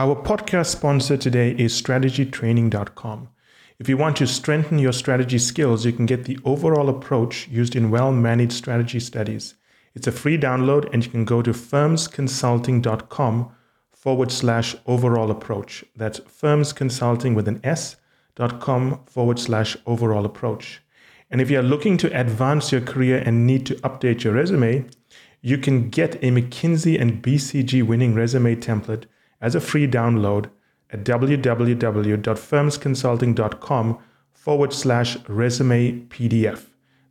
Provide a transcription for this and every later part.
Our podcast sponsor today is strategytraining.com. If you want to strengthen your strategy skills, you can get the overall approach used in well managed strategy studies. It's a free download, and you can go to firmsconsulting.com forward slash overall approach. That's firmsconsulting with an S dot com forward slash overall approach. And if you're looking to advance your career and need to update your resume, you can get a McKinsey and BCG winning resume template as a free download at www.firmsconsulting.com forward slash resume PDF.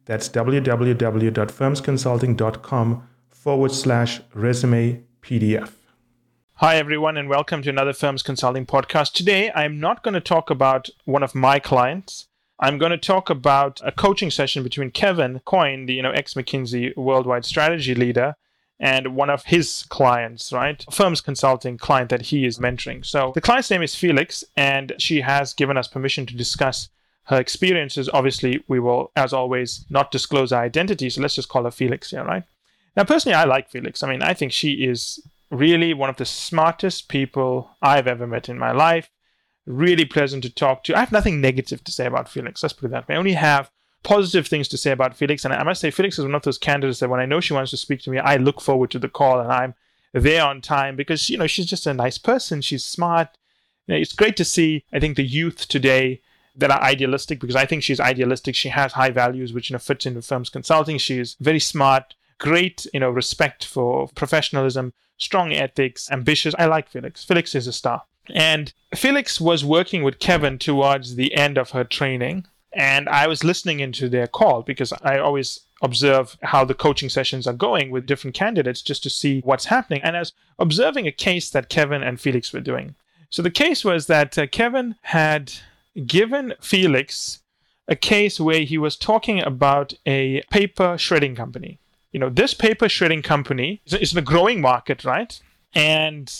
That's www.firmsconsulting.com forward slash resume PDF. Hi, everyone, and welcome to another Firms Consulting podcast. Today, I'm not going to talk about one of my clients. I'm going to talk about a coaching session between Kevin Coyne, the you know ex McKinsey worldwide strategy leader, and one of his clients, right? Firms consulting client that he is mentoring. So the client's name is Felix, and she has given us permission to discuss her experiences. Obviously, we will, as always, not disclose her identity. So let's just call her Felix here, right? Now, personally, I like Felix. I mean, I think she is really one of the smartest people I've ever met in my life really pleasant to talk to. I have nothing negative to say about Felix. Let's put it that way. I only have positive things to say about Felix. And I must say, Felix is one of those candidates that when I know she wants to speak to me, I look forward to the call and I'm there on time because, you know, she's just a nice person. She's smart. You know, it's great to see, I think, the youth today that are idealistic because I think she's idealistic. She has high values, which, you know, fits into firms consulting. She is very smart, great, you know, respect for professionalism, strong ethics, ambitious. I like Felix. Felix is a star. And Felix was working with Kevin towards the end of her training. And I was listening into their call because I always observe how the coaching sessions are going with different candidates just to see what's happening. And I was observing a case that Kevin and Felix were doing. So the case was that uh, Kevin had given Felix a case where he was talking about a paper shredding company. You know, this paper shredding company is in a growing market, right? And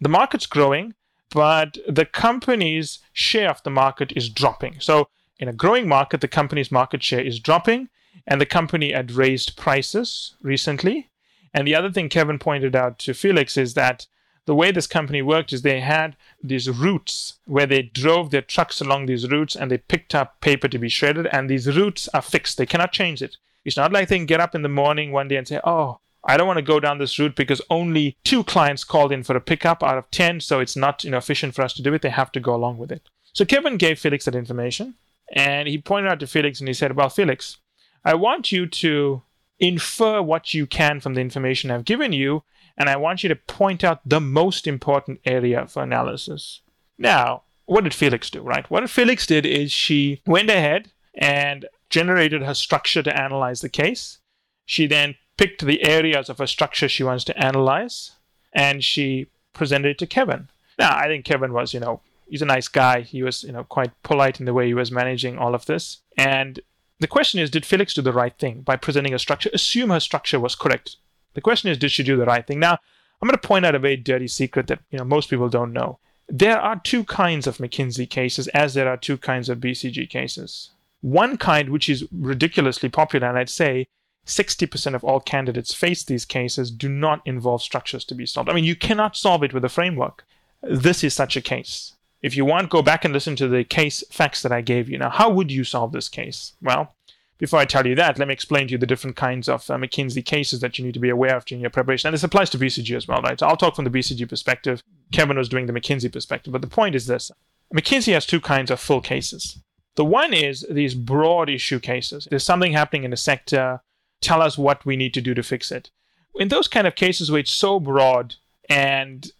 the market's growing, but the company's share of the market is dropping. So, in a growing market, the company's market share is dropping, and the company had raised prices recently. And the other thing Kevin pointed out to Felix is that the way this company worked is they had these routes where they drove their trucks along these routes and they picked up paper to be shredded, and these routes are fixed. They cannot change it. It's not like they can get up in the morning one day and say, Oh, I don't want to go down this route because only two clients called in for a pickup out of 10, so it's not you know, efficient for us to do it. They have to go along with it. So Kevin gave Felix that information, and he pointed out to Felix and he said, Well, Felix, I want you to infer what you can from the information I've given you, and I want you to point out the most important area for analysis. Now, what did Felix do, right? What Felix did is she went ahead and generated her structure to analyze the case. She then picked the areas of her structure she wants to analyze and she presented it to Kevin. Now, I think Kevin was, you know, he's a nice guy. He was, you know, quite polite in the way he was managing all of this. And the question is, did Felix do the right thing by presenting a structure? Assume her structure was correct. The question is, did she do the right thing? Now, I'm going to point out a very dirty secret that, you know, most people don't know. There are two kinds of McKinsey cases, as there are two kinds of BCG cases. One kind, which is ridiculously popular, and I'd say 60% of all candidates face these cases do not involve structures to be solved. I mean, you cannot solve it with a framework. This is such a case. If you want, go back and listen to the case facts that I gave you. Now, how would you solve this case? Well, before I tell you that, let me explain to you the different kinds of uh, McKinsey cases that you need to be aware of during your preparation. And this applies to BCG as well, right? So I'll talk from the BCG perspective. Kevin was doing the McKinsey perspective. But the point is this McKinsey has two kinds of full cases. The one is these broad issue cases. There's something happening in the sector tell us what we need to do to fix it. In those kind of cases where it's so broad and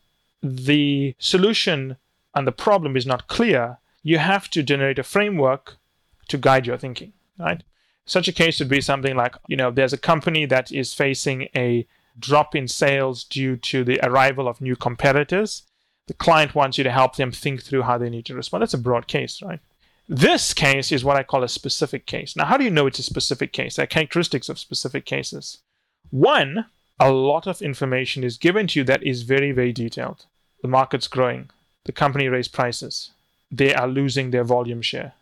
the solution and the problem is not clear, you have to generate a framework to guide your thinking, right? Such a case would be something like, you know, there's a company that is facing a drop in sales due to the arrival of new competitors. The client wants you to help them think through how they need to respond. That's a broad case, right? This case is what I call a specific case. Now, how do you know it's a specific case? There are characteristics of specific cases. One, a lot of information is given to you that is very, very detailed. The market's growing. The company raised prices. They are losing their volume share.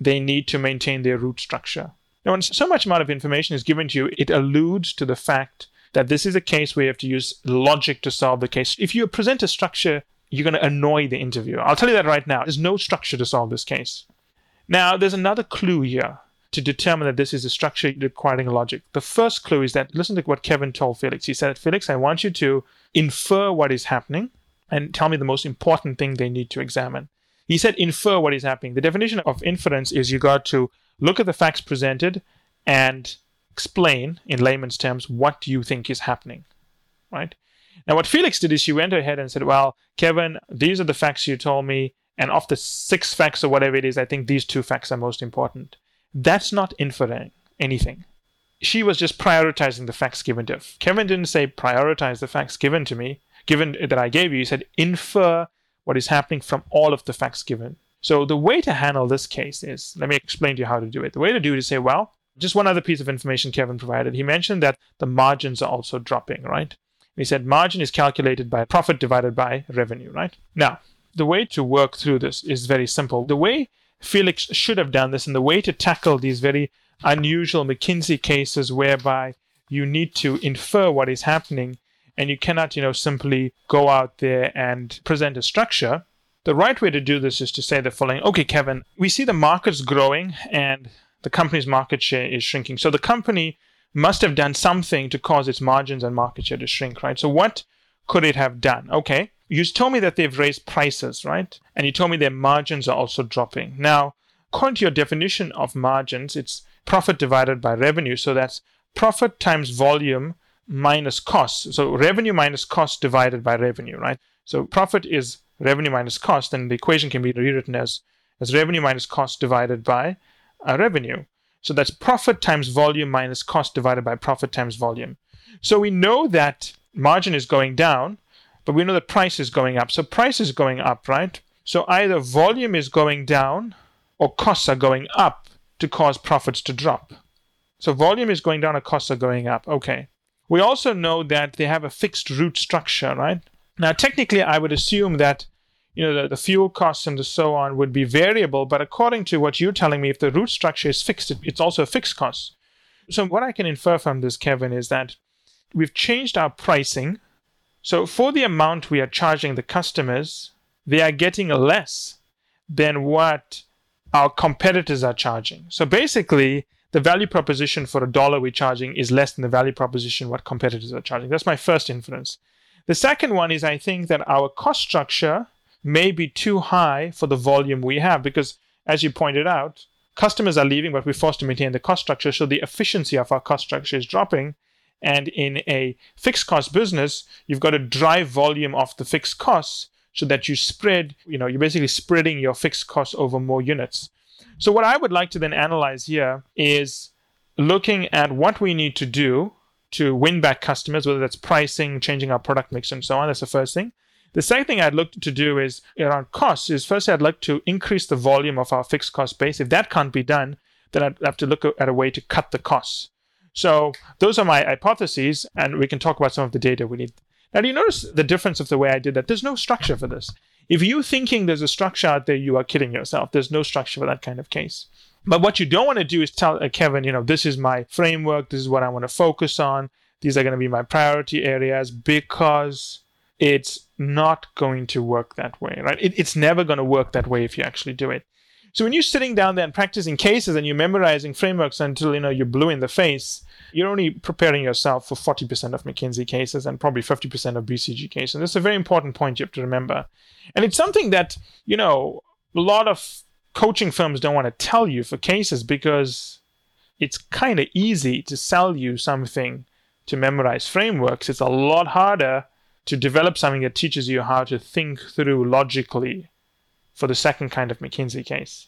They need to maintain their route structure. Now, when so much amount of information is given to you, it alludes to the fact that this is a case where you have to use logic to solve the case. If you present a structure you're going to annoy the interviewer. I'll tell you that right now. There's no structure to solve this case. Now, there's another clue here to determine that this is a structure requiring logic. The first clue is that listen to what Kevin told Felix. He said, Felix, I want you to infer what is happening and tell me the most important thing they need to examine. He said, infer what is happening. The definition of inference is you got to look at the facts presented and explain in layman's terms what you think is happening, right? Now, what Felix did is she went ahead and said, Well, Kevin, these are the facts you told me. And of the six facts or whatever it is, I think these two facts are most important. That's not inferring anything. She was just prioritizing the facts given to her. Kevin didn't say prioritize the facts given to me, given that I gave you. He said infer what is happening from all of the facts given. So the way to handle this case is, let me explain to you how to do it. The way to do it is say, well, just one other piece of information Kevin provided. He mentioned that the margins are also dropping, right? He said margin is calculated by profit divided by revenue, right? Now, the way to work through this is very simple. The way Felix should have done this, and the way to tackle these very unusual McKinsey cases whereby you need to infer what is happening and you cannot, you know, simply go out there and present a structure. The right way to do this is to say the following Okay, Kevin, we see the market's growing and the company's market share is shrinking. So the company must have done something to cause its margins and market share to shrink, right? So what could it have done? Okay, you told me that they've raised prices, right? And you told me their margins are also dropping. Now, according to your definition of margins, it's profit divided by revenue. So that's profit times volume minus cost. So revenue minus cost divided by revenue, right? So profit is revenue minus cost, and the equation can be rewritten as, as revenue minus cost divided by uh, revenue. So that's profit times volume minus cost divided by profit times volume. So we know that margin is going down, but we know that price is going up. So price is going up, right? So either volume is going down or costs are going up to cause profits to drop. So volume is going down or costs are going up. Okay. We also know that they have a fixed route structure, right? Now, technically, I would assume that you know the, the fuel costs and the so on would be variable, but according to what you're telling me, if the route structure is fixed, it's also a fixed cost. So what I can infer from this, Kevin, is that we've changed our pricing. So for the amount we are charging the customers, they are getting less than what our competitors are charging. So basically, the value proposition for a dollar we're charging is less than the value proposition what competitors are charging. That's my first inference. The second one is I think that our cost structure may be too high for the volume we have because, as you pointed out, customers are leaving, but we're forced to maintain the cost structure. So the efficiency of our cost structure is dropping. And in a fixed cost business, you've got to drive volume off the fixed costs so that you spread, you know, you're basically spreading your fixed costs over more units. So what I would like to then analyze here is looking at what we need to do to win back customers, whether that's pricing, changing our product mix, and so on. That's the first thing. The second thing I'd look to do is around costs. Is first I'd like to increase the volume of our fixed cost base. If that can't be done, then I'd have to look at a way to cut the costs. So those are my hypotheses, and we can talk about some of the data we need. Now, do you notice the difference of the way I did that? There's no structure for this. If you're thinking there's a structure out there, you are kidding yourself. There's no structure for that kind of case. But what you don't want to do is tell uh, Kevin, you know, this is my framework. This is what I want to focus on. These are going to be my priority areas because it's not going to work that way, right? It, it's never going to work that way if you actually do it. So when you're sitting down there and practicing cases and you're memorizing frameworks until you know you're blue in the face, you're only preparing yourself for 40% of McKinsey cases and probably 50% of BCG cases. And that's a very important point you have to remember. And it's something that, you know, a lot of coaching firms don't want to tell you for cases because it's kind of easy to sell you something to memorize frameworks. It's a lot harder to develop something that teaches you how to think through logically for the second kind of McKinsey case.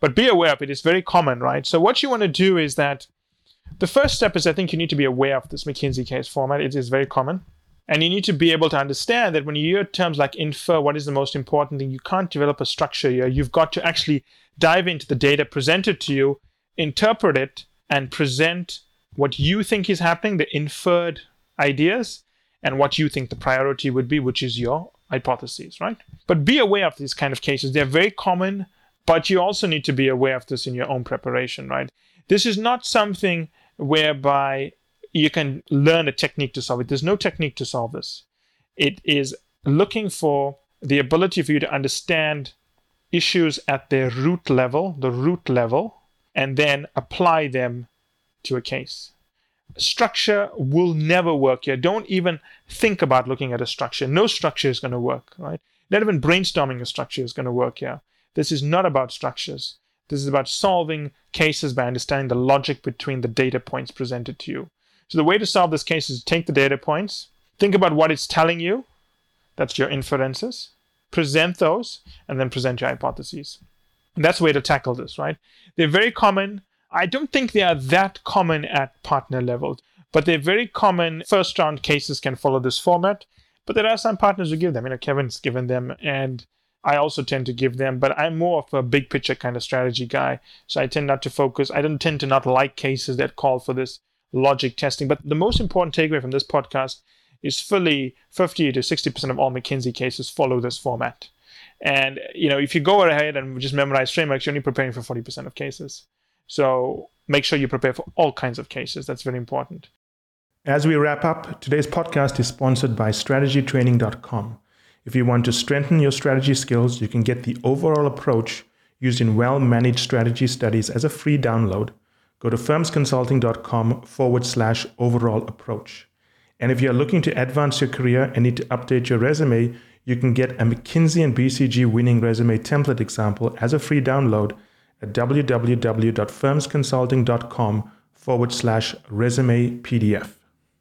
But be aware of it, it's very common, right? So, what you want to do is that the first step is I think you need to be aware of this McKinsey case format. It is very common. And you need to be able to understand that when you hear terms like infer, what is the most important thing, you can't develop a structure here. You've got to actually dive into the data presented to you, interpret it, and present what you think is happening, the inferred ideas, and what you think the priority would be, which is your hypotheses, right? But be aware of these kind of cases. They're very common, but you also need to be aware of this in your own preparation, right? This is not something whereby you can learn a technique to solve it. There's no technique to solve this. It is looking for the ability for you to understand issues at their root level, the root level, and then apply them to a case. Structure will never work here. Don't even think about looking at a structure. No structure is going to work, right? Not even brainstorming a structure is going to work here. This is not about structures. This is about solving cases by understanding the logic between the data points presented to you. So the way to solve this case is to take the data points, think about what it's telling you. That's your inferences. Present those, and then present your hypotheses. And that's the way to tackle this, right? They're very common. I don't think they are that common at partner level, but they're very common. First round cases can follow this format, but there are some partners who give them. You know, Kevin's given them, and I also tend to give them, but I'm more of a big picture kind of strategy guy. So I tend not to focus. I don't tend to not like cases that call for this logic testing. But the most important takeaway from this podcast is fully 50 to 60% of all McKinsey cases follow this format. And you know, if you go ahead and just memorize frameworks, you're only preparing for 40% of cases. So make sure you prepare for all kinds of cases. That's very important. As we wrap up, today's podcast is sponsored by strategytraining.com. If you want to strengthen your strategy skills, you can get the overall approach used in well managed strategy studies as a free download. Go to firmsconsulting.com forward slash overall approach. And if you're looking to advance your career and need to update your resume, you can get a McKinsey and BCG winning resume template example as a free download at www.firmsconsulting.com forward slash resume PDF.